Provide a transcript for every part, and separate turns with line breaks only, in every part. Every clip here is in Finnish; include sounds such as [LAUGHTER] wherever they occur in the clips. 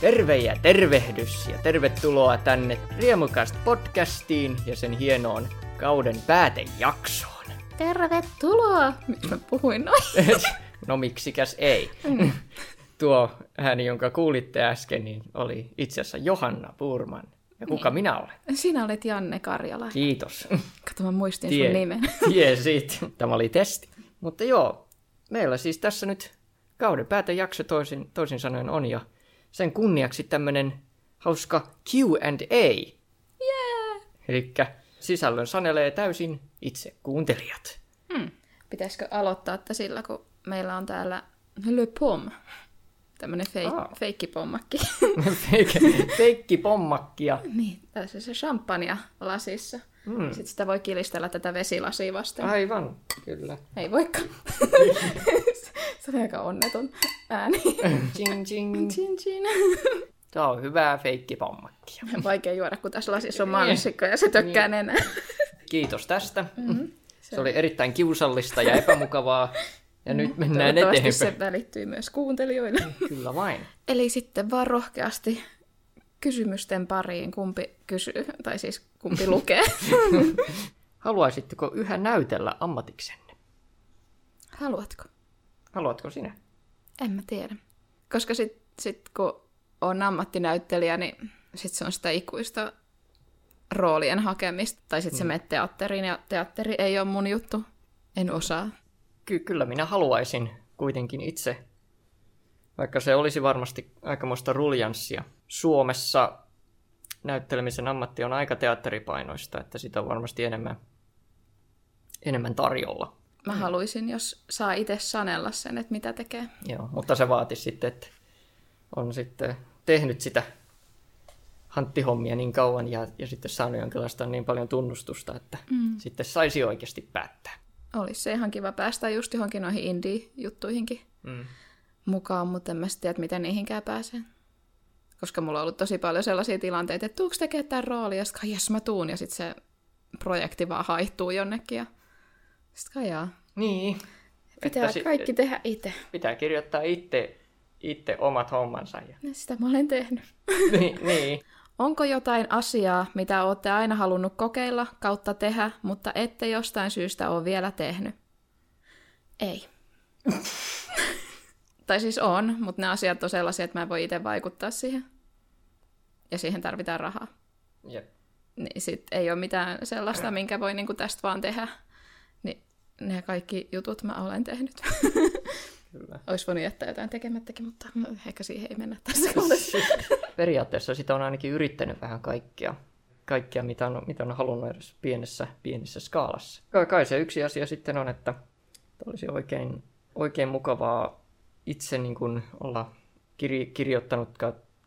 Terve ja tervehdys ja tervetuloa tänne Riemukast podcastiin ja sen hienoon kauden päätejaksoon.
Tervetuloa! Miksi mä puhuin noin? [LAUGHS]
no miksikäs ei. Mm. Tuo ääni, jonka kuulitte äsken, niin oli itse asiassa Johanna Purman. Ja kuka niin. minä olen?
Sinä olet Janne Karjala.
Kiitos.
Kato, mä muistin Tie, sun nimen. [LAUGHS]
Tiesit. Tämä oli testi. Mutta joo, meillä siis tässä nyt kauden päätejakso toisin, toisin sanoen on ja sen kunniaksi tämmönen hauska Q&A.
Yeah!
Eli sisällön sanelee täysin itse kuuntelijat.
Hmm. Pitäisikö aloittaa että sillä, kun meillä on täällä Le Pom, tämmönen feik- ah. feikkipommakki. [LAUGHS]
Feik- [LAUGHS] feikkipommakkia.
niin, tässä se champagne lasissa. Mm. Sitten sitä voi kilistellä tätä vesilasia vasten.
Aivan, kyllä.
Ei voikaan. [LAUGHS] se on aika onneton ääni.
ching, ching.
ching, ching.
Se on hyvää feikkipommakkia.
Vaikea juoda, kun tässä lasissa on mansikko ja se tökkää niin. enää.
Kiitos tästä. Mm-hmm. Se, se oli erittäin kiusallista ja epämukavaa. Ja nyt mennään eteenpäin.
se välittyy myös kuuntelijoille.
Kyllä vain.
Eli sitten vaan rohkeasti kysymysten pariin, kumpi kysyy, tai siis kumpi lukee. [LAUGHS]
Haluaisitteko yhä näytellä ammatiksenne?
Haluatko?
Haluatko sinä?
En mä tiedä. Koska sitten sit, kun on ammattinäyttelijä, niin sit se on sitä ikuista roolien hakemista. Tai sitten mm. se menee teatteriin, ja teatteri ei ole mun juttu. En osaa.
Ky- kyllä minä haluaisin kuitenkin itse, vaikka se olisi varmasti aikamoista ruljanssia. Suomessa näyttelemisen ammatti on aika teatteripainoista, että sitä on varmasti enemmän, enemmän tarjolla.
Mä haluaisin, jos saa itse sanella sen, että mitä tekee.
Joo, mutta se vaatisi sitten, että on sitten tehnyt sitä hanttihommia niin kauan ja, ja sitten saanut jonkinlaista niin paljon tunnustusta, että mm. sitten saisi oikeasti päättää.
Olisi se ihan kiva päästä just johonkin noihin indie-juttuihinkin mm. Mukaan, mutta en mä tiedä, miten niihinkään pääsee. Koska mulla on ollut tosi paljon sellaisia tilanteita, että tuuks tekee tämän rooli, ja sitten jes mä tuun, ja sitten se projekti vaan haihtuu jonnekin, ja sitten kajaa.
Niin.
Pitää si- kaikki tehdä itse.
Pitää kirjoittaa itse, itse omat hommansa. Ja...
No sitä mä olen tehnyt. [LAUGHS]
niin, niin.
Onko jotain asiaa, mitä olette aina halunnut kokeilla kautta tehdä, mutta ette jostain syystä ole vielä tehnyt? Ei. [LAUGHS] tai siis on, mutta ne asiat on sellaisia, että mä en voi itse vaikuttaa siihen. Ja siihen tarvitaan rahaa.
Yep.
Niin sit ei ole mitään sellaista, minkä voi niinku tästä vaan tehdä. Niin ne kaikki jutut mä olen tehnyt. [LAUGHS] Kyllä. Olisi voinut jättää jotain tekemättäkin, mutta ehkä siihen ei mennä tässä kohdassa. [LAUGHS]
Periaatteessa sitä on ainakin yrittänyt vähän kaikkia, kaikkia mitä, on, mitä on halunnut edes pienessä, pienessä skaalassa. Kai se yksi asia sitten on, että olisi oikein, oikein mukavaa itse niin kuin olla kir- kirjoittanut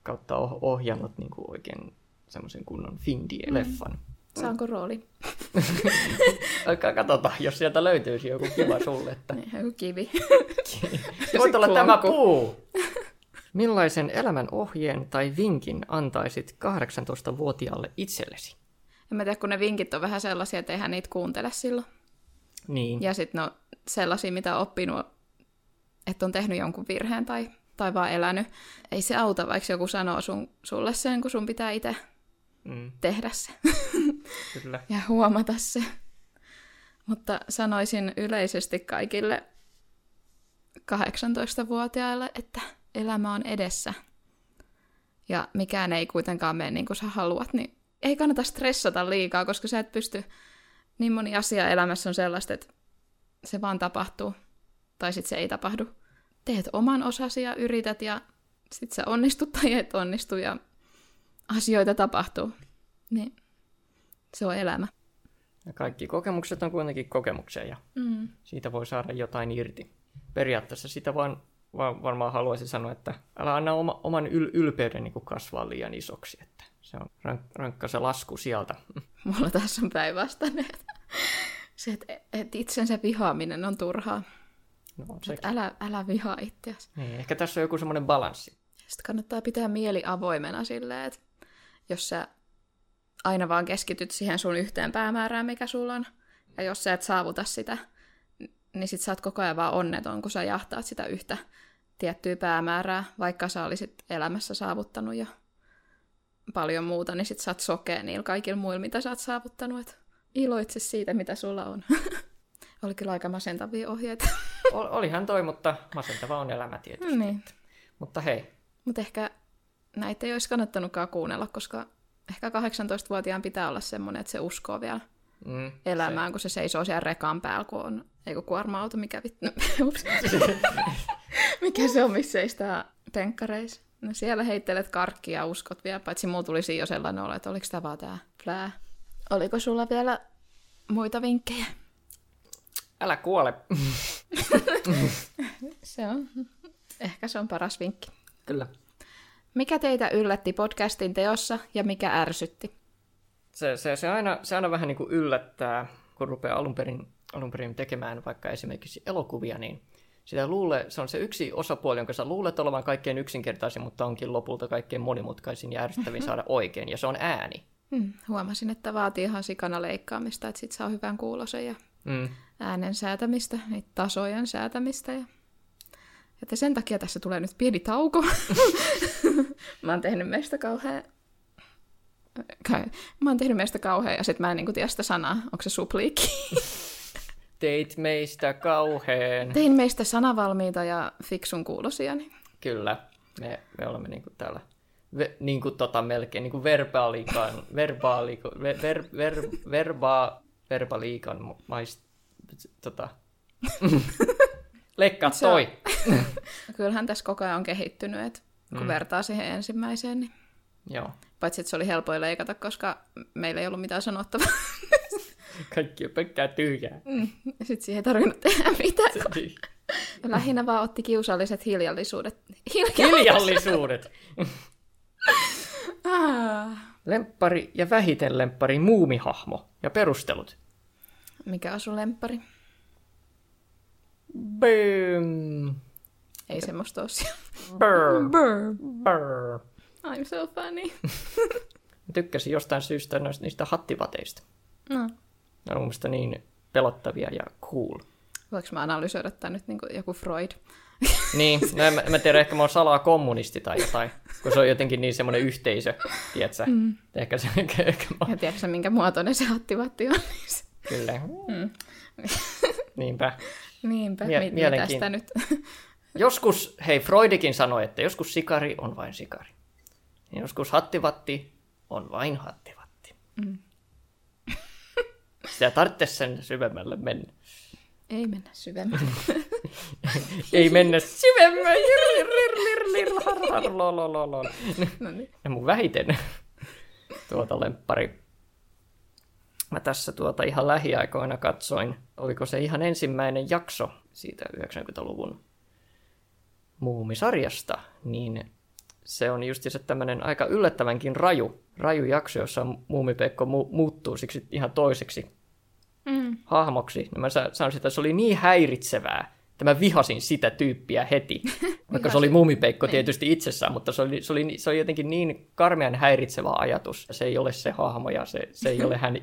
kautta ohjannut niin kuin oikein semmoisen kunnon Findie-leffan. Mm.
Saanko rooli? [LAUGHS]
Katsotaan, jos sieltä löytyisi joku kiva sulle. Että...
Niin, joku kivi. [LAUGHS]
Voit olla tämä puu. Millaisen elämän ohjeen tai vinkin antaisit 18-vuotiaalle itsellesi?
En mä tiedä, kun ne vinkit on vähän sellaisia, että eihän niitä kuuntele silloin.
Niin.
Ja sitten no sellaisia, mitä on oppinut, että on tehnyt jonkun virheen tai, tai vaan elänyt. Ei se auta, vaikka joku sanoo sun, sulle sen, kun sun pitää itse mm. tehdä se. [LAUGHS]
Kyllä.
ja huomata se. Mutta sanoisin yleisesti kaikille 18-vuotiaille, että elämä on edessä. Ja mikään ei kuitenkaan mene niin kuin sä haluat, niin ei kannata stressata liikaa, koska sä et pysty... Niin moni asia elämässä on sellaista, että se vaan tapahtuu. Tai sitten se ei tapahdu. Teet oman osasi ja yrität ja sitten sä onnistut tai et onnistu ja asioita tapahtuu. Niin se on elämä.
Ja kaikki kokemukset on kuitenkin kokemuksia ja mm. siitä voi saada jotain irti. Periaatteessa sitä vaan, vaan varmaan haluaisin sanoa, että älä anna oma, oman yl, ylpeyden niin kasvaa liian isoksi. Että se on rank, rankka se lasku sieltä. [LAUGHS]
Mulla tässä on päinvastainen. Se, että et itsensä vihaaminen on turhaa. No, että älä, älä vihaa itseäsi.
Niin, ehkä tässä on joku semmoinen balanssi.
Sitten kannattaa pitää mieli avoimena silleen, että jos sä aina vaan keskityt siihen sun yhteen päämäärään, mikä sulla on, ja jos sä et saavuta sitä, niin sit sä oot koko ajan vaan onneton, kun sä jahtaat sitä yhtä tiettyä päämäärää, vaikka sä olisit elämässä saavuttanut jo paljon muuta, niin sit sä oot sokea niillä kaikilla muilla, mitä sä oot saavuttanut. Et iloitse siitä, mitä sulla on. [LAUGHS] Oli kyllä aika masentavia ohjeita. [LAUGHS]
Ol, olihan toi, mutta masentava on elämä tietysti.
niin.
Mutta hei,
Mutta ehkä näitä ei olisi kannattanutkaan kuunnella, koska ehkä 18-vuotiaan pitää olla semmoinen, että se uskoo vielä
mm,
elämään, kun se seisoo siellä rekan päällä, kun on, eikö kuorma-auto, mikä vittu, [LAUGHS] ups. [LAUGHS] mikä se on, missä seistää penkkareissa. No siellä heittelet karkkia ja uskot vielä, paitsi mulla tuli siinä jo sellainen olo, että oliko tämä vaan tää plää. Oliko sulla vielä muita vinkkejä?
Älä kuole. [LAUGHS]
Se on, ehkä se on paras vinkki.
Kyllä.
Mikä teitä yllätti podcastin teossa ja mikä ärsytti?
Se, se, se, aina, se aina vähän niin kuin yllättää, kun rupeaa alun perin, alun perin tekemään vaikka esimerkiksi elokuvia, niin sitä luulee, se on se yksi osapuoli, jonka sä luulet olevan kaikkein yksinkertaisin, mutta onkin lopulta kaikkein monimutkaisin ja ärsyttävin saada oikein, ja se on ääni.
Hmm, huomasin, että vaatii ihan sikana leikkaamista, että sit saa hyvän kuulosen ja
Mm.
Äänen säätämistä, niitä tasojen säätämistä. Ja... Että sen takia tässä tulee nyt pieni tauko. [LAUGHS] mä oon tehnyt meistä kauhean... Mä oon tehnyt meistä kauhean ja sit mä en niinku tiedä sitä sanaa. Onko se supliikki? [LAUGHS]
Teit meistä kauheen.
Tein meistä sanavalmiita ja fiksun kuulosia. Niin...
Kyllä, me, me olemme niin kuin täällä ve, niin kuin tota melkein niin kuin verbaalikan, verbaaliko, ver, ver, ver, verba, verbaliikan maist, tota, [LAUGHS] leikkaa
on-
toi. [LAUGHS]
Kyllähän tässä koko ajan on kehittynyt, että kun
Mm.
vertaa siihen ensimmäiseen, niin
Joo,
paitsi että se oli helpoin leikata, koska meillä ei ollut mitään sanottavaa. [LAUGHS]
kaikki on pelkkää tyhjää.
Sitten siihen ei tarvinnut tehdä mitään. Lähinnä vaan otti kiusalliset hiljallisuudet. Hiljallisuudet.
Hiljallisuudet.
Ah.
Lemppari ja vähiten lemppari muumihahmo ja perustelut.
Mikä on sun lemppari?
Boom.
Ei semmoista ole siellä.
Brr.
Brr.
Brr.
I'm so funny. [LAUGHS]
Tykkäsin jostain syystä noista, niistä hattivateista.
No.
Ne on mun mielestä niin pelottavia ja cool.
Voinko mä analysoida tämän nyt niin kuin joku Freud? [LAUGHS]
Niin, no en, mä- tiedä, ehkä mä oon salaa kommunisti tai jotain, kun se on jotenkin niin semmoinen yhteisö, tiedätkö? Mm. Ehkä se, ehkä, ehkä mä,
Ja tiedätkö minkä muotoinen se hattivatti on?
Kyllä.
Mm. [LAUGHS]
Niinpä.
Niinpä,
Mie-
mi- mitä sitä nyt? [LAUGHS]
Joskus, hei Freudikin sanoi, että joskus sikari on vain sikari. Ja joskus hattivatti on vain hattivatti.
Mm.
Sitä tarvitse sen syvemmälle mennä.
Ei mennä syvemmälle. [LAUGHS]
Ei mennä syvemmälle. Lir, lir, lir, lir, har, har, lo, lo, lo, lo.
no niin.
Ja mun vähiten tuota lemppari. Mä tässä tuota ihan lähiaikoina katsoin, oliko se ihan ensimmäinen jakso siitä 90-luvun muumisarjasta, niin se on just se tämmöinen aika yllättävänkin raju, raju jakso, jossa muumipeikko mu- muuttuu siksi ihan toiseksi
Mm.
hahmoksi. Niin mä sa- sanoisin, että se oli niin häiritsevää, että mä vihasin sitä tyyppiä heti. [LAUGHS] Vaikka se oli muumipeikko
Niin.
tietysti itsessään, mutta se oli, se, oli, se oli jotenkin niin karmean häiritsevä ajatus. Se ei ole se hahmo ja se, se ei ole hän,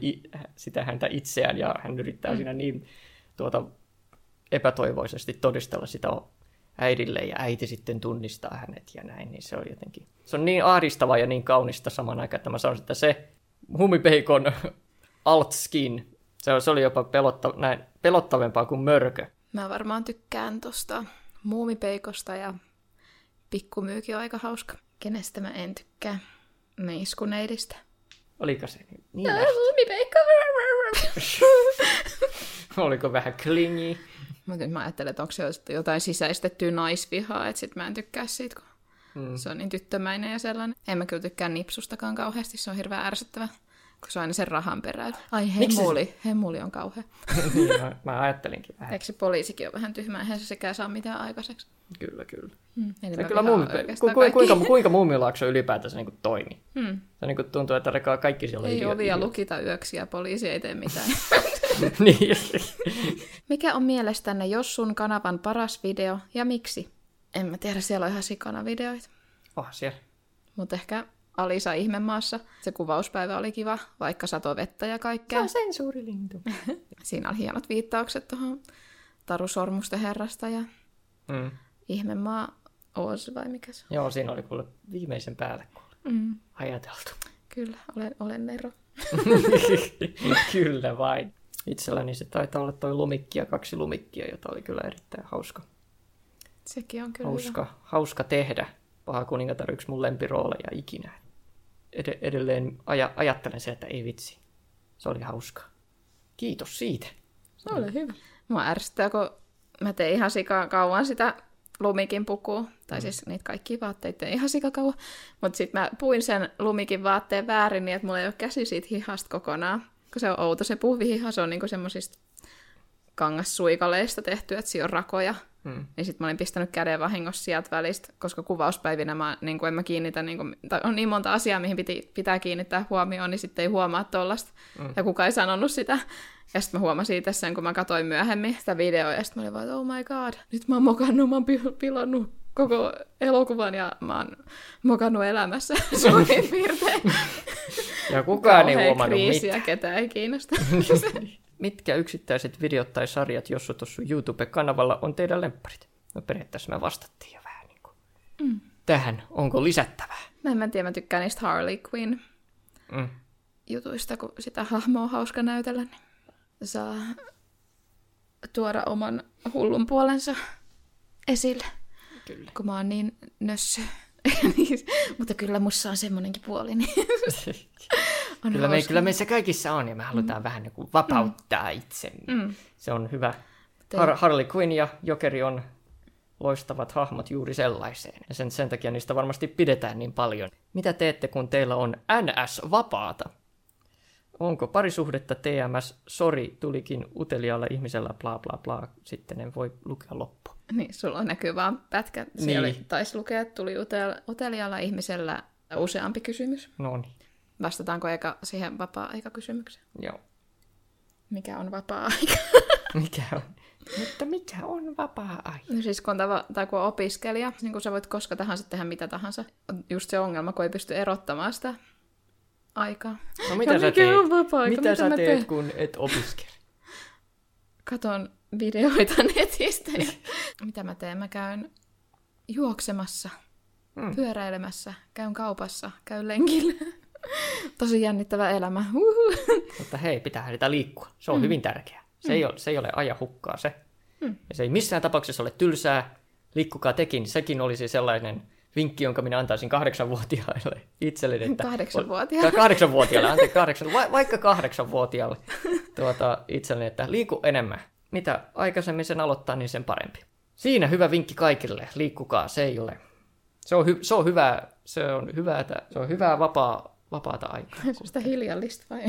sitä häntä itseään ja hän yrittää siinä niin tuota, epätoivoisesti todistella sitä äidille ja äiti sitten tunnistaa hänet ja näin, niin se on jotenkin, se on niin ahdistavaa ja niin kaunista saman aikaan, että mä sanoisin, että se humipeikon [LAUGHS] altskin, se, se oli jopa pelotta, näin, pelottavampaa kuin mörkö.
Mä varmaan tykkään tosta muumipeikosta ja pikkumyykin on aika hauska. Kenestä mä en tykkää? Meiskuneidistä.
Oliko se niin?
on muumipeikko. [LAUGHS]
Oliko vähän klingi?
Mutta nyt mä ajattelen, että onko se jotain sisäistettyä naisvihaa, että sit mä en tykkää siitä, kun
Mm.
se on niin tyttömäinen ja sellainen. En mä kyllä tykkää nipsustakaan kauheasti, se on hirveän ärsyttävä, kun se on aina sen rahan perään. Ai
Miksi se-
hemuli, hemuli on kauhea. [LAUGHS]
niin, mä, mä ajattelinkin vähän.
Eikö se poliisikin ole vähän tyhmä, eihän se sekään saa mitään aikaiseksi.
Kyllä, kyllä.
Eli
Se kyllä muumi, ku, ku,
kaikki.
kuinka, kuinka muumilaakso ylipäätänsä niin kuin toimi?
Hmm.
Se niin kuin tuntuu, että rekaa kaikki siellä
Ei ovia
idiot-
lukita yöksi ja poliisi ei tee mitään. [LAUGHS]
niin.
Mikä on mielestänne Jossun kanavan paras video ja miksi? En mä tiedä, siellä on ihan sikana videoita.
Oh, siellä.
Mutta ehkä Alisa Ihmemaassa. Se kuvauspäivä oli kiva, vaikka sato vettä ja kaikkea.
sensuurilintu. [LAUGHS]
Siinä oli hienot viittaukset tuohon Taru Sormusten herrasta ja
Mm.
Ihmemaa Oz vai mikä se on?
Joo, siinä oli kuule viimeisen päälle kuule
Mm,
ajateltu.
kyllä, olen, olen Nero. [LAUGHS]
kyllä vain. Itselläni se taitaa olla toi lumikki ja kaksi lumikkia, jota oli kyllä erittäin hauska,
Sekin on kyllä hyvä.
hauska, hauska tehdä. Paha kuningatar yksi mun lempirooleja ikinä. Ed- edelleen aja- ajattelen se, että ei vitsi. Se oli hauska. Kiitos siitä.
Ole hyvä. Mua ärsyttää, kun mä tein ihan sika kauan sitä lumikin pukua, tai siis niitä kaikki vaatteita tein ihan sika kauan, mutta sitten mä puin sen lumikin vaatteen väärin niin, että mulla ei ole käsi siitä hihasta kokonaan, kun se on outo. Se puhvihiha, se on niinku semmoisista kangassuikaleista tehty, että siinä on rakoja.
Mm.
Niin sitten mä olin pistänyt käden vahingossa sieltä välistä, koska kuvauspäivinä mä, niin en mä kiinnitä, niin kuin, tai on niin monta asiaa, mihin piti, pitää kiinnittää huomioon, niin sitten ei huomaa tollasta. Mm. Ja kukaan ei sanonut sitä. Ja sitten mä huomasin itse sen, kun mä katsoin myöhemmin sitä videoa, ja sitten mä olin vaan, oh my god, nyt mä oon mokannut, mä oon pil- pilannut koko elokuvan, ja mä oon mokannut elämässä [LAUGHS] suurin piirtein.
Ja kukaan ei huomannut
kriisi ja
mitään.
ketään ei kiinnosta. [LAUGHS] [LAUGHS]
Mitkä yksittäiset videot tai sarjat, jos tuossa sun YouTube-kanavalla on teidän lempparit? No periaatteessa me vastattiin jo vähän niin kuin mm. tähän. Onko lisättävää?
Mä en tiedä, mä tykkään niistä Harley Quinn
Mm.
jutuista, kun sitä hahmoa on hauska näytellä, niin saa tuoda oman hullun puolensa esille,
Kyllä.
kun mä oon niin nössö. Niin, [LAUGHS] Mutta kyllä mussa on semmonenkin puoli, niin [LAUGHS] on
Kyllä, me, kyllä meissä kaikissa on, ja me halutaan mm. vähän niin kuin vapauttaa mm. itsemme.
Mm.
Se on hyvä. Har- Harley Quinn ja Jokeri on loistavat hahmot juuri sellaiseen. Ja sen, sen takia niistä varmasti pidetään niin paljon. Mitä teette, kun teillä on NS-vapaata? Onko parisuhdetta TMS, sori, tulikin uteliaalla ihmisellä, bla bla bla, sitten en voi lukea loppu.
Niin, sulla näkyy vaan pätkä. Siellä
Niin.
niin. taisi lukea, että tuli utel- uteliaalla ihmisellä useampi kysymys.
No niin,
Vastataanko eka siihen vapaa-aikakysymykseen?
joo.
Mikä on vapaa-aika? [LAUGHS]
Mikä on? Mutta mikä on vapaa-aika?
No siis kun on, tava, tai kun on opiskelija, niin kun sä voit koska tahansa tehdä mitä tahansa. On just se ongelma, kun ei pysty erottamaan sitä aikaa.
No mitä
Ja
sä
mikä
teet?
on vapaa-aika?
Mitä,
Mitä
sä teet,
teen?
kun et opiskele?
Katon videoita [LAUGHS] netistä. Ja... mitä mä teen? Mä käyn juoksemassa,
Hmm.
pyöräilemässä, käyn kaupassa, käyn lenkillä. Tosi jännittävä elämä. Uhu.
Mutta hei, pitää hänetä liikkua. Se on mm. hyvin tärkeää. Se, mm. ei ole, se ei ole aja hukkaa se. Mm. Ja se ei missään tapauksessa ole tylsää. Liikkukaa tekin. Sekin olisi sellainen vinkki, jonka minä antaisin kahdeksanvuotiaille itselleni. Että
Kahdeksanvuotiaalle.
Tai kahdeksanvuotiaalle, anteeksi, kahdeksan, va, vaikka kahdeksanvuotiaalle tuota, itselleni, että liiku enemmän. Mitä aikaisemmin sen aloittaa, niin sen parempi. Siinä hyvä vinkki kaikille. Liikkukaa, se ei ole. Se on, hy, se on hyvää, se on hyvää, se on hyvää vapaa, vapaata aikaa. [LAUGHS]
Sitä hiljallista vai?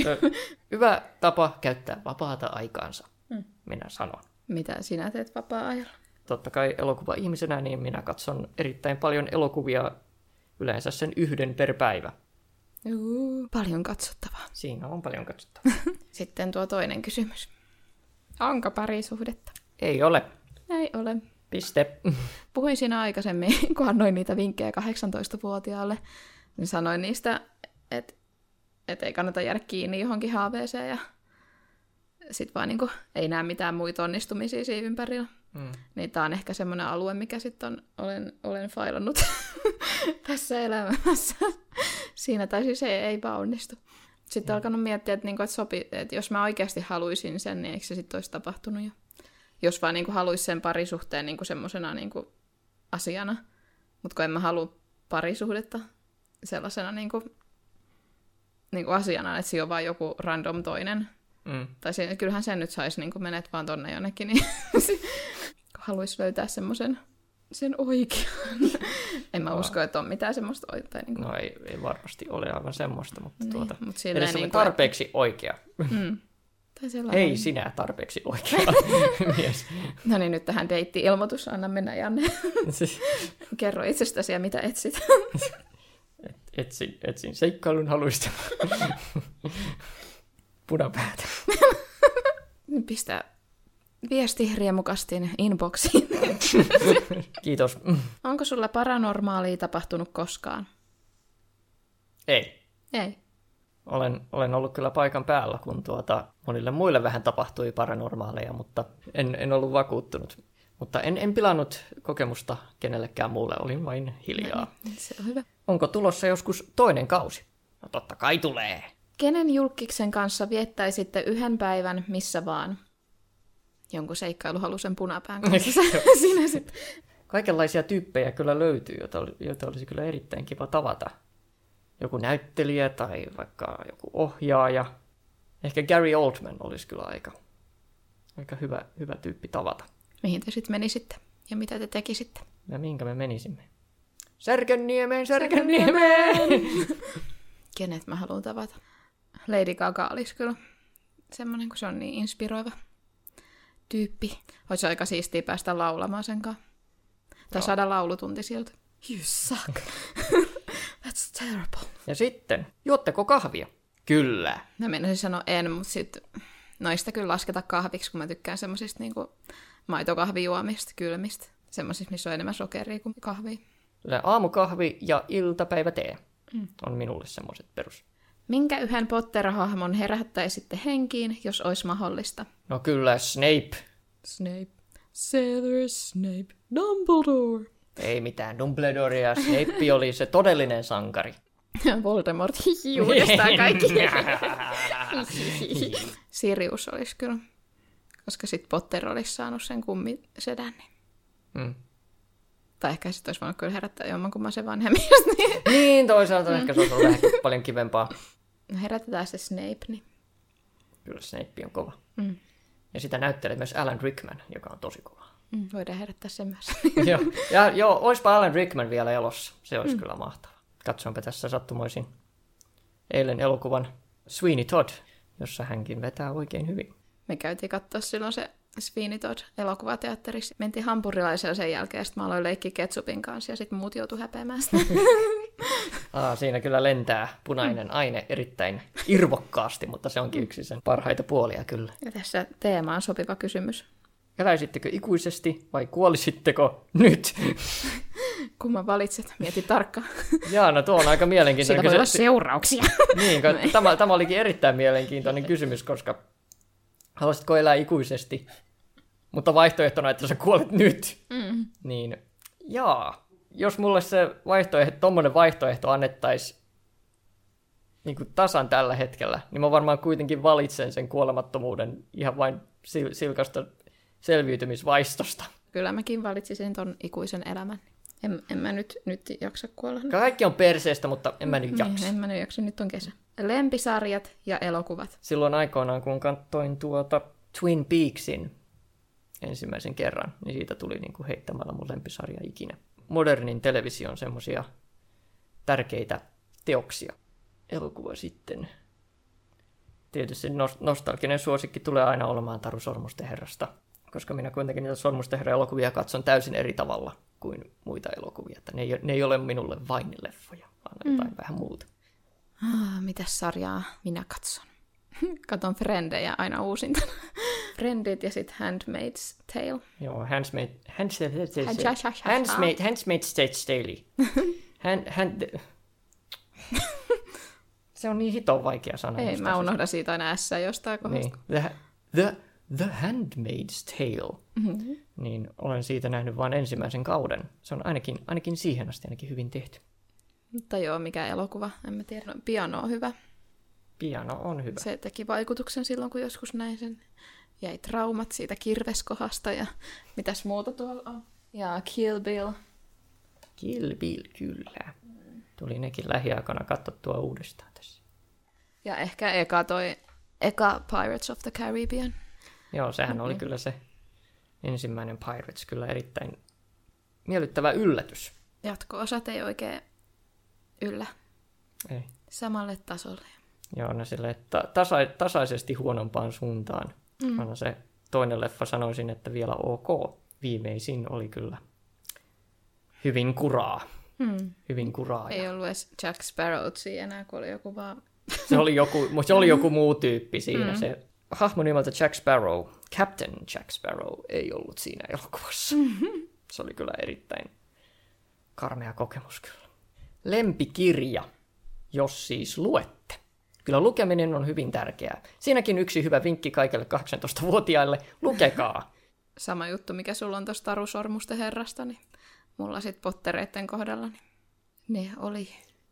Hyvä tapa käyttää vapaata aikaansa,
Mm.
minä sanon.
Mitä sinä teet vapaa-ajalla?
Totta kai elokuva-ihmisenä, niin minä katson erittäin paljon elokuvia, yleensä sen yhden per päivä.
Juu, paljon katsottavaa.
Siinä on paljon katsottavaa. [LAUGHS]
Sitten tuo toinen kysymys. Onko parisuhdetta?
Ei ole.
Ei ole.
Piste.
Puhuin siinä aikaisemmin, kun annoin niitä vinkkejä 18-vuotiaalle, niin sanoin niistä, että, että ei kannata jäädä kiinni johonkin haaveeseen ja sitten vaan niin kuin, ei näe mitään muita onnistumisia siinä ympärillä.
Mm.
Niin tämä on ehkä semmoinen alue, mikä sitten on, olen, olen failannut [LAUGHS] tässä elämässä. Siinä tai siis ei, ei vaan onnistu. Sitten mm. alkanut miettiä, että, niinku, että, sopi, että jos mä oikeasti haluaisin sen, niin eikö se sitten olisi tapahtunut jo. Jos vaan niinku, haluaisi sen parisuhteen niinku, semmoisena niinku, asiana. Mutta kun en mä halua parisuhdetta sellaisena niinku, niinku, asiana, että siinä on vaan joku random toinen.
Mm.
Tai se, kyllähän sen nyt saisi, niin kun menet vaan tonne jonnekin, niin [LAUGHS] kun haluaisi löytää semmoisen sen oikean. [LAUGHS] en mä
Aa.
usko, että on mitään semmoista oikeaa. Niin
No ei, ei varmasti ole aivan semmoista, mutta
niin,
tuota,
mut
edes niin
niin
tarpeeksi oikea.
Mm. Tai [LAUGHS] sellainen.
Ei sinä tarpeeksi oikea mies.
No niin, nyt tähän deitti-ilmoitus. Anna mennä, Janne. Kerro itsestäsi ja mitä etsit.
Etsin, etsin seikkailun haluista. [LAUGHS] Punapäätä. [LAUGHS]
Pistä viesti riemukastin inboxiin. [LAUGHS]
Kiitos.
Onko sulla paranormaalia tapahtunut koskaan?
Ei.
Ei.
Olen, olen ollut kyllä paikan päällä, kun tuota, monille muille vähän tapahtui paranormaaleja, mutta en, en ollut vakuuttunut. Mutta en, en pilannut kokemusta kenellekään muulle, olin vain hiljaa.
Se on hyvä.
Onko tulossa joskus toinen kausi? No totta kai tulee.
Kenen julkiksen kanssa viettäisitte yhden päivän missä vaan? Jonkun seikkailuhalusen punapään kanssa. [LAUGHS] [LAUGHS] Sinä sitten.
Kaikenlaisia tyyppejä kyllä löytyy, joita, joita olisi kyllä erittäin kiva tavata. Joku näyttelijä tai vaikka joku ohjaaja. Ehkä Gary Oldman olisi kyllä aika, aika hyvä, hyvä tyyppi tavata.
Mihin te sitten menisitte? Ja mitä te tekisitte?
Ja minkä me menisimme? Särkänniemeen, Särkänniemeen!
Kenet mä haluan tavata? Lady Gaga olisi kyllä semmoinen, kun se on niin inspiroiva tyyppi. Olisi aika siistiä päästä laulamaan sen kanssa. Tai saada laulutunti sieltä. You suck. [LAUGHS] That's terrible.
Ja sitten, juotteko kahvia? Kyllä.
Mä menisin sanoa en, mutta sitten noista kyllä lasketa kahviksi, kun mä tykkään semmosista niinku maitokahvijuomista, kylmistä. Semmosista, missä on enemmän sokeria kuin kahvia.
Aamukahvi ja iltapäivätee on minulle semmoiset perus.
Minkä yhden Potter-hahmon herättäisitte henkiin, jos olisi mahdollista?
No kyllä, Snape.
Snape. Severus Snape. Dumbledore.
Ei mitään Dumbledorea, Snape oli se todellinen sankari. [LAUGHS]
Voldemort. Hihi, uudestaan kaikki. Sirius olisi kyllä. Koska sitten Potter olisi saanut sen kummisedän. Niin.
Mm.
Tai ehkä sitten olisi voinut kyllä herättää jommankumman se vanhemmista. Niin.
Niin, toisaalta ehkä se olisi ollut vähän paljon kivempaa.
No herätetään se Snape, niin
Kyllä Snape on kova.
Mm.
Ja sitä näyttelee myös Alan Rickman, joka on tosi kova.
mm, voidaan herättää sen myös. [LAUGHS]
joo, ja joo, oispa Alan Rickman vielä elossa. Se olisi mm. kyllä mahtava. Katsoinpa tässä sattumoisin eilen elokuvan Sweeney Todd, jossa hänkin vetää oikein hyvin.
Me käytiin katsoa silloin se Todd elokuvateatterissa. Mentiin hampurilaisella sen jälkeen, sitten mä aloin leikkiä ketsupin kanssa ja sitten muut joutu häpeämään sitä. [LAUGHS]
Aa, siinä kyllä lentää punainen aine erittäin irvokkaasti, mutta se onkin yksi sen parhaita puolia kyllä.
ja tässä teemaan sopiva kysymys.
Eläisittekö ikuisesti vai kuolisitteko nyt? [LAUGHS]
Kun mä valitset, mieti tarkkaan. [LAUGHS]
Jaa, no tuo on aika
Siitä
mielenkiintoinen
voi olla seurauksia.
Niin, tämä, tämä olikin erittäin mielenkiintoinen kysymys, koska haluaisitko elää ikuisesti, mutta vaihtoehtona, että sä kuolet nyt,
Mm.
niin jaa, jos mulle se vaihtoehto, tommonen vaihtoehto annettaisiin niin kuin tasan tällä hetkellä, niin mä varmaan kuitenkin valitsen sen kuolemattomuuden ihan vain sil- silkasta selviytymisvaistosta.
Kyllä mäkin valitsisin ton ikuisen elämän. En, en mä nyt, nyt jaksa kuolla.
Kaikki on perseestä, mutta en mä nyt jaksa.
Niin, en mä nyt jaksa, nyt on kesä. Lempisarjat ja elokuvat.
silloin aikoinaan, kun katsoin tuota Twin Peaksin ensimmäisen kerran, niin siitä tuli niin kuin heittämällä mun lempisarja ikinä. Modernin television semmosia tärkeitä teoksia. Elokuva sitten. Tietysti nos- nostalginen suosikki tulee aina olemaan Taru Sormusten herrasta, koska minä kuitenkin niitä Sormusten herran elokuvia katson täysin eri tavalla kuin muita elokuvia. Että ne, ei, ne ei ole minulle vain leffoja, vaan jotain mm. vähän muuta.
Ah, mitäs sarjaa minä katson? [LAUGHS] Katon Frendejä aina uusinta. [LAUGHS] Friendit ja sitten Handmaid's Tale.
Joo, Handsmaid... Handsmaid States Daily. Hand, hand... Se on niin hiton vaikea sana.
Ei, mä
se-
unohdan siitä aina S jostain kohdasta.
Niin. The, the, the Handmaid's Tale.
Mm-hmm.
Niin olen siitä nähnyt vain ensimmäisen kauden. Se on ainakin, ainakin siihen asti ainakin hyvin tehty.
Mutta joo, mikä elokuva, en mä tiedä. No, piano on hyvä.
Piano on hyvä.
Se teki vaikutuksen silloin, kun joskus näin sen. Jäi traumat siitä kirveskohasta ja mitäs muuta tuolla on. Ja Kill Bill.
Kill Bill, kyllä. Tuli nekin lähiaikana katsottua uudestaan tässä.
Ja ehkä eka toi, eka Pirates of the Caribbean.
Joo, sehän oli kyllä se ensimmäinen Pirates, kyllä erittäin miellyttävä yllätys.
Jatko-osat ei oikein yllä
Ei.
samalle tasolle.
Joo, no sille ta- tasa- tasaisesti huonompaan suuntaan. Mm. Aina se toinen leffa sanoisin, että vielä ok. Viimeisin oli kyllä hyvin kuraa.
Hmm.
Hyvin kuraa.
Ei ollut edes Jack Sparrow enää, kun oli joku vaan...
se, oli joku, mu- se oli joku muu tyyppi siinä. Mm. Se hahmo nimeltä Jack Sparrow, Captain Jack Sparrow, ei ollut siinä elokuvassa. Mm-hmm. Se oli kyllä erittäin karmea kokemus kyllä. Lempikirja, jos siis luette. Kyllä lukeminen on hyvin tärkeää. Siinäkin yksi hyvä vinkki kaikille 18-vuotiaille. Lukekaa. [LAUGHS]
sama juttu, mikä sulla on tuosta Tarusormusten herrasta, niin mulla sitten pottereiden kohdalla, niin ne oli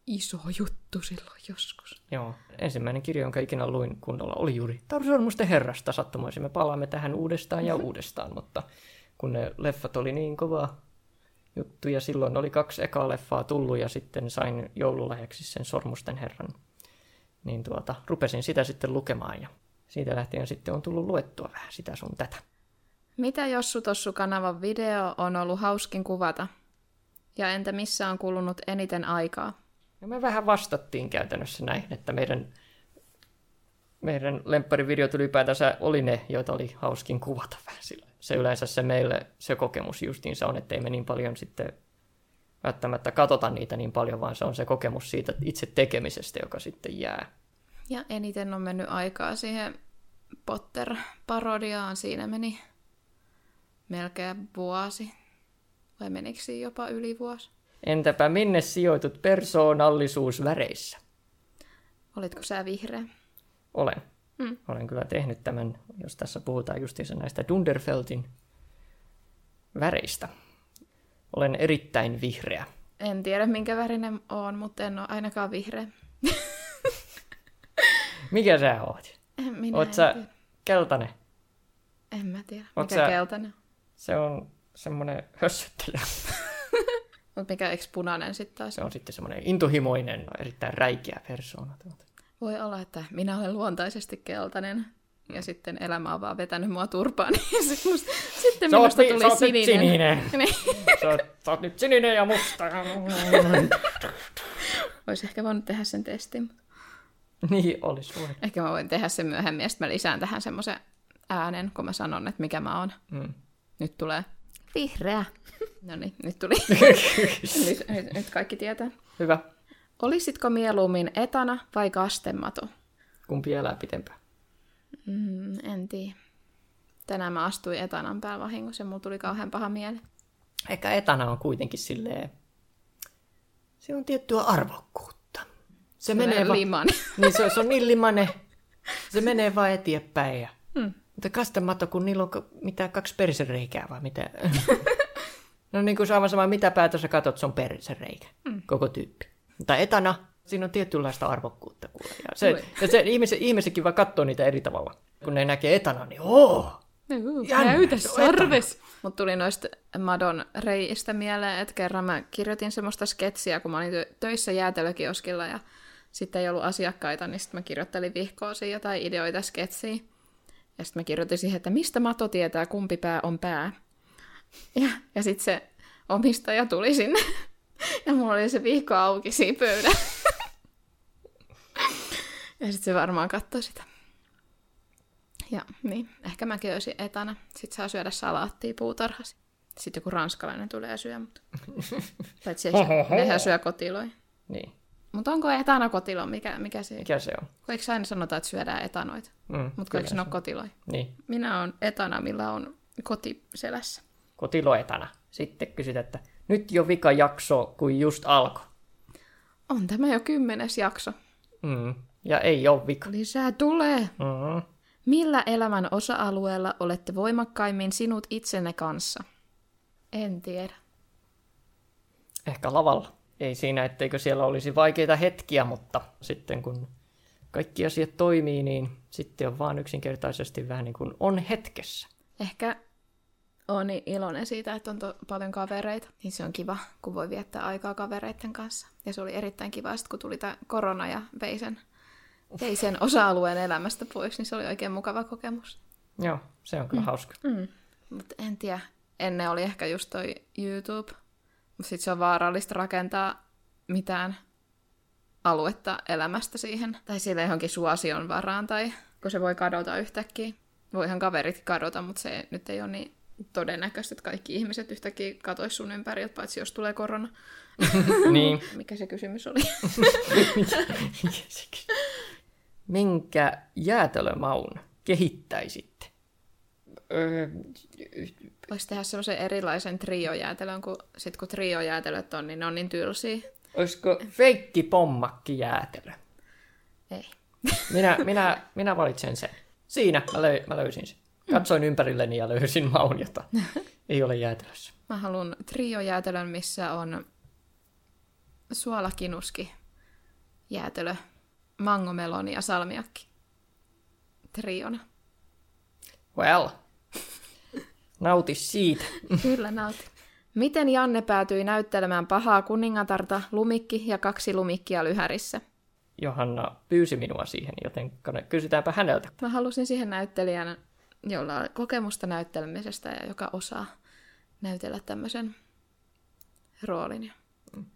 iso juttu silloin joskus.
Joo, ensimmäinen kirja, jonka ikinä luin kunnolla, oli juuri Tarusormusten herrasta sattumoisin. Me palaamme tähän uudestaan ja [LAUGHS] uudestaan, mutta kun ne leffat oli niin kova juttu, ja silloin oli kaksi ekaa leffaa tullut, ja sitten sain joululahjaksi sen Sormusten herran, niin tuota, rupesin sitä sitten lukemaan, ja siitä lähtien sitten on tullut luettua vähän sitä sun tätä.
Mitä Jossu Tossu kanavan video on ollut hauskin kuvata? Ja entä missä on kulunut eniten aikaa?
Ja me vähän vastattiin käytännössä näin, että meidän, meidän lempparivideot ylipäätänsä oli ne, joita oli hauskin kuvata vähän sillä. Se yleensä se meille, se kokemus justiinsa on, että ei me niin paljon sitten välttämättä katsota niitä niin paljon, vaan se on se kokemus siitä itse tekemisestä, joka sitten jää.
Ja eniten on mennyt aikaa siihen Potter-parodiaan. Siinä meni melkein vuosi. Vai menikö jopa yli vuosi?
Entäpä minne sijoitut persoonallisuusväreissä?
Olitko sä vihreä?
Olen.
Mm.
Olen kyllä tehnyt tämän, jos tässä puhutaan justiinsa näistä Dunderfeltin väreistä. Olen erittäin vihreä.
En tiedä, minkä värinen on, mutta en ole ainakaan vihreä. [LAUGHS]
Mikä sä oot?
En minä
Oot
en
sä
tiedä.
keltainen?
En mä tiedä.
Oot
Mikä
sä-
keltainen?
Se on semmoinen hössöttelijä. [LAUGHS]
Mutta mikä eikö punainen sitten taas?
Se on sitten semmoinen intohimoinen, erittäin räikeä persoona. tuota.
Voi olla, että minä olen luontaisesti keltainen. Ja sitten elämä on vaan vetänyt mua turpaan. [LAUGHS] Niin sit musta, sitten
Sä oot,
minusta
ni-
tuli
sä oot nyt
sininen.
sininen. [LAUGHS]
Niin.
Sä oot, sä oot nyt sininen ja musta.
Olisi ehkä voinut tehdä sen testin.
niin, olisi voi.
Ehkä mä voin tehdä sen myöhemmin, ja sitten mä lisään tähän semmoisen äänen, kun mä sanon, että mikä mä oon.
Mm.
Nyt tulee vihreä. No niin, nyt tuli. [LAUGHS] nyt, nyt, nyt kaikki tietää.
Hyvä.
Olisitko mieluummin etana vai kastemato?
Kumpi elää pitempään?
Mm, en tiedä. Tänään mä astuin etanan päävahingossa ja mulla tuli kauhean paha mieli.
Ehkä etana on kuitenkin silleen... Se on tiettyä arvokkuutta. Se menee va-
liman.
Niin se, se on niin limanen. Se menee vaan eteenpäin. Ja...
Hmm.
Mutta kastemato, kun niillä on mitä kaksi persereikää vai mitä? [LAUGHS] no niin kuin aivan sama, mitä päätä sä katot, se on persereikä.
Hmm.
Koko tyyppi. Mutta etana, siinä on tietynlaista arvokkuutta. Kuule. Ja, se, ja se ihmiset, ihmisetkin vaan katsoo niitä eri tavalla. Kun ne näkee etana, niin oo! Jännä,
Näytä sarves! Mut tuli noista Madon reijistä mieleen, että kerran mä kirjoitin semmoista sketsiä, kun mä olin tö- töissä jäätelökioskilla ja sitten ei ollut asiakkaita, niin sitten mä kirjoittelin vihkoa siihen jotain ideoita sketsiin. Ja sitten mä kirjoitin siihen, että mistä Mato tietää, kumpi pää on pää. Ja, ja sitten se omistaja tuli sinne. Ja mulla oli se vihko auki siinä pöydällä. Ja sitten se varmaan katsoi sitä. Ja niin, ehkä mäkin olisin etana. Sitten saa syödä salaattia puutarhassa. Sitten joku ranskalainen tulee ja syö, mutta... Paitsi nehän syö kotiloja.
Niin,
Mutta onko etana kotilo? Mikä, mikä se
mikä se on?
Kun eikö aina sanota, että syödään etanoita?
Mm,
Mutta eikö se ole kotiloja?
Niin,
Minä olen etana, millä on koti selässä.
kotiloetana. Sitten kysyt, että nyt jo vika jakso, kuin just alkoi.
On tämä jo kymmenes jakso.
Mm. Ja ei ole vika.
Lisää tulee!
Mm.
Millä elämän osa-alueella olette voimakkaimmin sinut itsenne kanssa? En tiedä.
Ehkä lavalla. Ei siinä, etteikö siellä olisi vaikeita hetkiä, mutta sitten kun kaikki asiat toimii, niin sitten on vaan yksinkertaisesti vähän niin kuin on hetkessä.
Ehkä on iloinen siitä, että on to- paljon kavereita. Niin se on kiva, kun voi viettää aikaa kavereiden kanssa. Ja se oli erittäin kiva, sit kun tuli tämä korona ja vei sen, vei sen osa-alueen elämästä pois, niin se oli oikein mukava kokemus.
Joo, se on kyllä mm. hauska.
Mm. Mutta en tiedä. Ennen oli ehkä just toi YouTube. Mutta sitten se on vaarallista rakentaa mitään aluetta elämästä siihen. Tai sille johonkin suosion varaan, tai kun se voi kadota yhtäkkiä. Voihan kaverit kadota, mutta se nyt ei ole niin todennäköistä, että kaikki ihmiset yhtäkkiä katois sun ympäriltä, paitsi jos tulee korona. [LAUGHS]
niin.
Mikä se kysymys oli? [LAUGHS]
Minkä jäätelömaun kehittäisitte? Öö,
Voisi tehdä semmoisen erilaisen triojäätelön, kun sit kun triojäätelöt on, niin ne on niin tylsiä.
olisiko feikki pommakki jäätelö?
Ei.
Minä, minä, minä valitsen sen. Siinä mä, löy, mä löysin sen. Katsoin ympärilleni ja löysin maun, jota [LAUGHS] ei ole jäätelössä.
Mä haluan trio-jäätelön, missä on suolakinuski, jäätelö, mangomeloni ja salmiakki. Triona.
Well, nauti siitä. [LAUGHS]
Kyllä nauti. Miten Janne päätyi näyttelemään pahaa kuningatarta lumikki ja kaksi lumikkia lyhärissä?
Johanna pyysi minua siihen, joten kysytäänpä häneltä.
Mä halusin siihen näyttelijän, jolla on kokemusta näyttelemisestä ja joka osaa näytellä tämmöisen roolin. Ja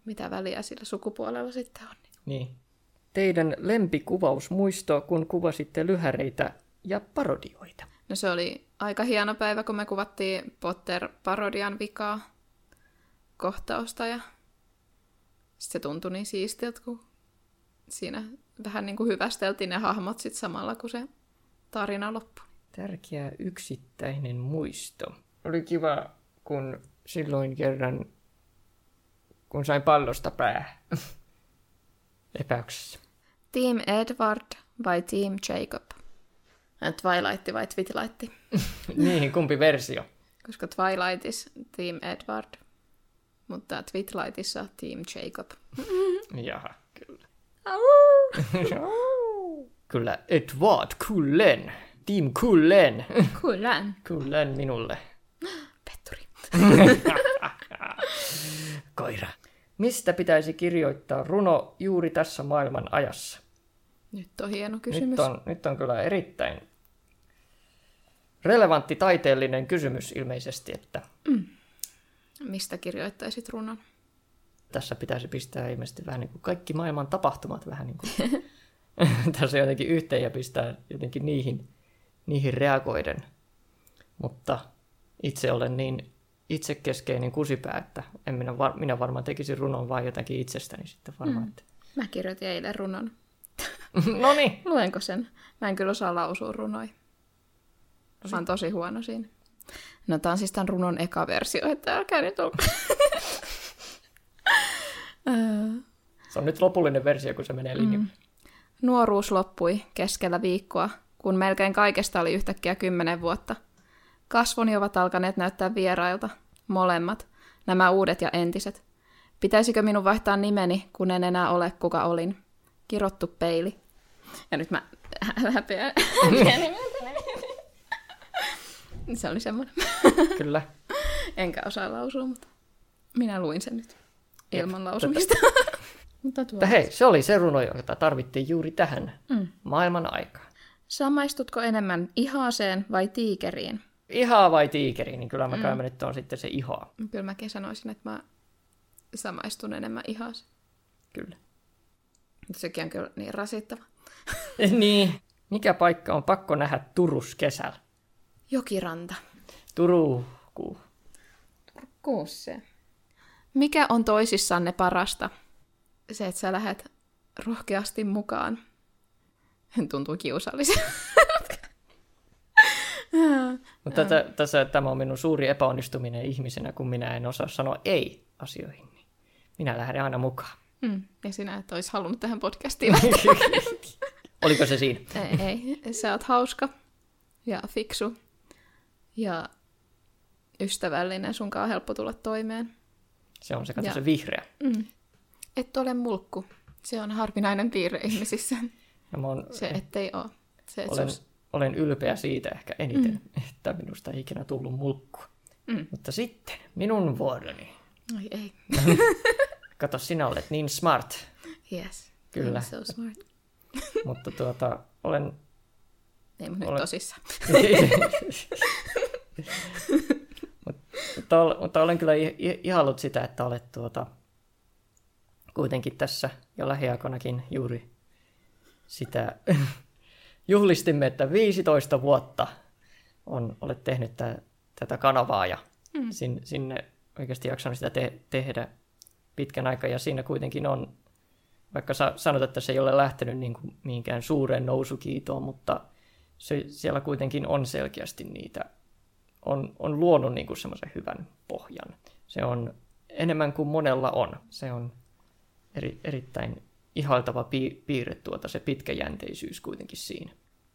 mitä väliä sillä sukupuolella sitten on.
Niin. Teidän lempikuvausmuisto, kun kuvasitte lyhäreitä ja parodioita?
No se oli aika hieno päivä, kun me kuvattiin Potter-parodian vikaa kohtausta ja se tuntui niin siistiltä, kun siinä vähän niin kuin hyvästeltiin ne hahmot sit samalla, kun se tarina loppui.
Tärkeä yksittäinen muisto. Oli kiva, kun silloin kerran, kun sain pallosta pää [LAUGHS] epäyksessä.
Team Edward vai Team Jacob? Twilight vai Twilight? [LAUGHS]
niin, kumpi versio?
Koska Twilightissa Team Edward, mutta Twilightissa Team Jacob. [LAUGHS]
Jaha, kyllä. kyllä, Edward Kullen. Team Kullen.
Kullen.
Kullen minulle.
Petturi. [LAUGHS]
Koira. Mistä pitäisi kirjoittaa runo juuri tässä maailman ajassa?
Nyt on hieno kysymys.
Nyt on, nyt on kyllä erittäin relevantti taiteellinen kysymys ilmeisesti, että...
Mm. Mistä kirjoittaisit runon?
Tässä pitäisi pistää ilmeisesti vähän niin kuin kaikki maailman tapahtumat vähän niin kuin [LAUGHS] [LAUGHS] tässä jotenkin yhteen ja pistää jotenkin niihin, niihin reagoiden. Mutta itse olen niin itsekeskeinen kusipää, että en minä, var, minä varmaan tekisin runon vain jotakin itsestäni sitten varmaan. Mm. Että...
Mä kirjoitin eilen runon. [LAUGHS]
no niin.
Luenko sen? Mä en kyllä osaa lausua runoja. Mä oon tosi huono siinä. No tää on siis tämän runon eka versio, että älkää nyt olko. [LAUGHS]
se on nyt lopullinen versio, kun se menee linjalle. Mm.
Nuoruus loppui keskellä viikkoa, kun melkein kaikesta oli yhtäkkiä kymmenen vuotta. Kasvoni ovat alkaneet näyttää vierailta, molemmat, nämä uudet ja entiset. Pitäisikö minun vaihtaa nimeni, kun en enää ole kuka olin? Kirottu peili. Ja nyt mä [LAUGHS] häpeän. [LAUGHS] Se oli semmoinen. [LAUGHS]
Kyllä.
Enkä osaa lausua, mutta minä luin sen nyt ilman lausumista.
mutta hei, se oli se runo, jota tarvittiin juuri tähän mm. maailman aikaan.
Samaistutko enemmän ihaaseen vai tiikeriin?
Ihaa vai tiikeriin, niin kyllä mä mm. käymään nyt on sitten se ihaa.
Kyllä mäkin sanoisin, että mä samaistun enemmän ihaaseen.
Kyllä.
Mutta sekin on kyllä niin rasittava. [LAUGHS]
niin. Mikä paikka on pakko nähdä Turus kesällä?
Jokiranta.
Turku.
Turkuussa. Mikä on toisissanne parasta? Se, että sä lähdet rohkeasti mukaan. [LAUGHS] Tuntuu kiusallisen. [LAUGHS]
Mutta tätä, tässä, tämä on minun suuri epäonnistuminen ihmisenä, kun minä en osaa sanoa ei asioihin. Niin minä lähden aina mukaan.
Mm, ja sinä et olisi halunnut tähän podcastiin [LAUGHS]
Oliko se siinä?
ei, ei, sä oot hauska ja fiksu ja ystävällinen, sunkaan on helppo tulla toimeen.
Se on se, katso se vihreä.
Mm, et ole mulkku. Se on harvinainen piirre ihmisissä.
Ja on,
se, ettei ole. Se,
olen, sus... olen ylpeä siitä ehkä eniten, mm. [LAUGHS] että minusta ei ikinä tullut mulkku. Mm. Mutta sitten minun vuoroni.
Ai ei. [LAUGHS]
Kato, sinä olet niin smart.
Yes.
Kyllä.
I'm so smart. [LAUGHS]
mutta tuota, olen...
Ei, mutta olen... nyt tosissaan.
mutta, mutta olen kyllä ihallut sitä, että olet tuota, kuitenkin tässä jo lähiaikoinakin juuri sitä [LAUGHS] juhlistimme, että 15 vuotta on, olet tehnyt tä, tätä kanavaa ja mm. sin, sinne oikeasti jaksanut sitä te, tehdä pitkän aikaa ja siinä kuitenkin on, vaikka sa, sanot, että se ei ole lähtenyt niin kuin mihinkään suureen nousukiitoon, mutta se, siellä kuitenkin on selkeästi niitä, on, on luonut niin kuin semmoisen hyvän pohjan. Se on enemmän kuin monella on. Se on eri, erittäin ihailtava pi- piirre tuota, se pitkäjänteisyys kuitenkin siinä.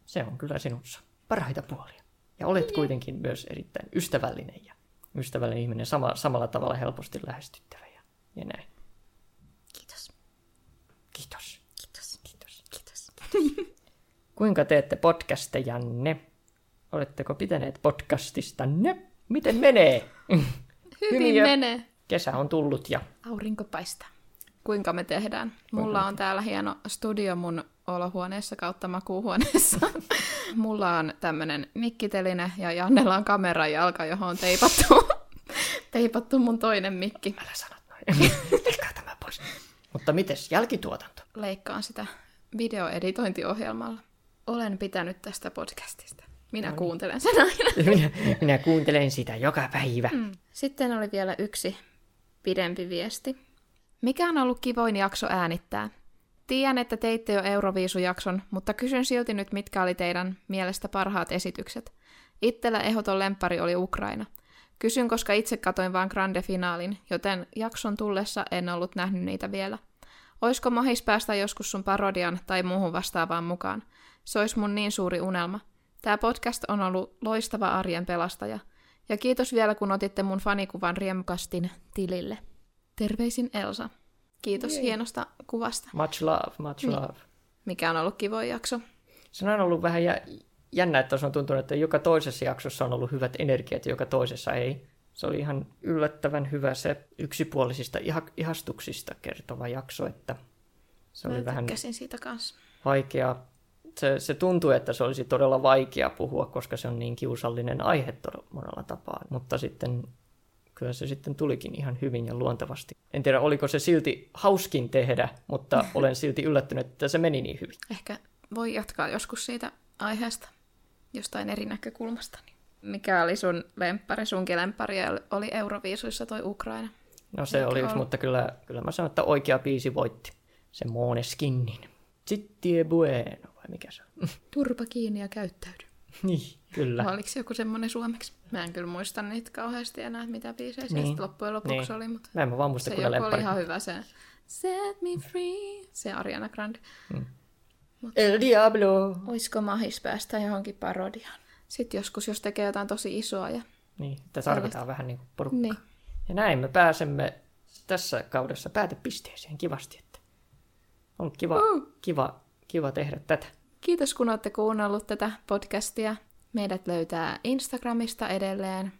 Se on kyllä sinussa parhaita puolia. Ja olet kuitenkin myös erittäin ystävällinen ja ystävällinen ihminen, sama, samalla tavalla helposti lähestyttävä ja, ja näin.
Kiitos.
Kiitos.
Kiitos.
Kiitos.
Kiitos. [LAUGHS]
Kuinka teette podcastejanne? Oletteko pitäneet podcastistanne? Miten menee?
Hyvin menee.
Kesä on tullut ja
Aurinko paistaa. Kuinka me tehdään? Mulla on täällä hieno studio mun olohuoneessa kautta makuuhuoneessa. [LAUGHS] Mulla on tämmönen mikkiteline ja Jannella on kamera jalka, johon on teipattu, [LAUGHS] teipattu mun toinen mikki.
älä sanot noin. [LAUGHS] Leikkaa tämä pois. Mutta mites jälkituotanto?
Leikkaan sitä videoeditointiohjelmalla. Olen pitänyt tästä podcastista. Minä kuuntelen sen aina.
Minä, minä kuuntelen sitä joka päivä.
Mm. Sitten oli vielä yksi pidempi viesti. Mikä on ollut kivoin jakso äänittää? Tiedän, että teitte jo Euroviisujakson, mutta kysyn silti nyt, mitkä oli teidän mielestä parhaat esitykset. Itsellä ehdoton lempari oli Ukraina. Kysyn, koska itse katoin vain grande finaalin, joten jakson tullessa en ollut nähnyt niitä vielä. Oisko mahis päästä joskus sun parodian tai muuhun vastaavaan mukaan? Se olisi mun niin suuri unelma. Tämä podcast on ollut loistava arjen pelastaja. Ja kiitos vielä, kun otitte mun fanikuvan riemukastin tilille. Terveisin Elsa. Kiitos
Jee.
hienosta kuvasta,
Much love, much
Niin.
love.
mikä on ollut kivoin jakso.
Se on ollut vähän jä, jännä, että on tuntunut, että joka toisessa jaksossa on ollut hyvät energiat ja joka toisessa ei. Se oli ihan yllättävän hyvä se yksipuolisista iha- ihastuksista kertova jakso, että se oli
Mä
vähän
tykkäsin siitä kanssa.
vaikea. Se, se tuntui, että se olisi todella vaikea puhua, koska se on niin kiusallinen aihe todella monella tapaa. Mutta sitten kyllä se sitten tulikin ihan hyvin ja luontevasti. En tiedä, oliko se silti hauskin tehdä, mutta [LAUGHS] olen silti yllättynyt, että se meni niin hyvin.
Ehkä voi jatkaa joskus siitä aiheesta jostain eri näkökulmasta. Mikä oli sun lemppari? Sunkin lemppari oli Euroviisuissa toi Ukraina.
No se
Eikä
oli yksi,
ollut.
mutta kyllä, kyllä mä sanon, että oikea biisi voitti. Se Måneskinnin. Zitti e bueno, vai mikä se on? [LAUGHS]
Turpa kiinni ja käyttäydy.
niin, kyllä.
Vai Oliko se joku semmonen suomeksi? Mä en kyllä muista niitä kauheasti enää, mitä biisejä
Niin.
niin. loppujen lopuksi
Niin.
oli, mutta
Mä en mä vaan muista,
se
kun
joku oli ihan hyvä se Set me free, se Ariana Grande.
El Diablo.
Oisko mahis päästä johonkin parodiaan? Sitten joskus, jos tekee jotain tosi isoa ja...
Niin, että tarvitaan vähän niin kuin porukkaa.
Niin.
Ja näin me pääsemme tässä kaudessa päätepisteeseen kivasti. Että on kiva,
Uh.
kiva, kiva tehdä tätä.
Kiitos kun olette kuunnellut tätä podcastia. Meidät löytää Instagramista edelleen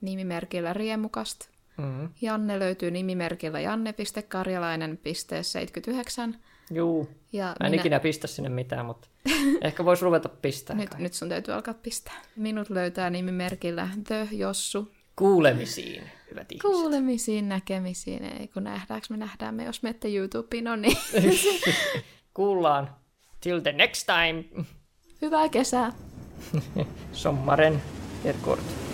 nimimerkillä riemukast.
Mm-hmm.
Janne löytyy nimimerkillä janne.karjalainen.79.
Juu,
Ja
mä en
minä...
ikinä pistä sinne mitään, mutta [LAUGHS] ehkä voisi ruveta pistää.
nyt,
kai.
nyt sun täytyy alkaa pistää. Minut löytää nimimerkillä The Jossu.
Kuulemisiin, hyvät ihmiset.
Kuulemisiin, näkemisiin. Ei kun nähdäänkö me nähdään me, jos menette YouTubeen, no niin. [LAUGHS]
Kuullaan. Till the next time.
Hyvää kesää!
Sommaren är kort.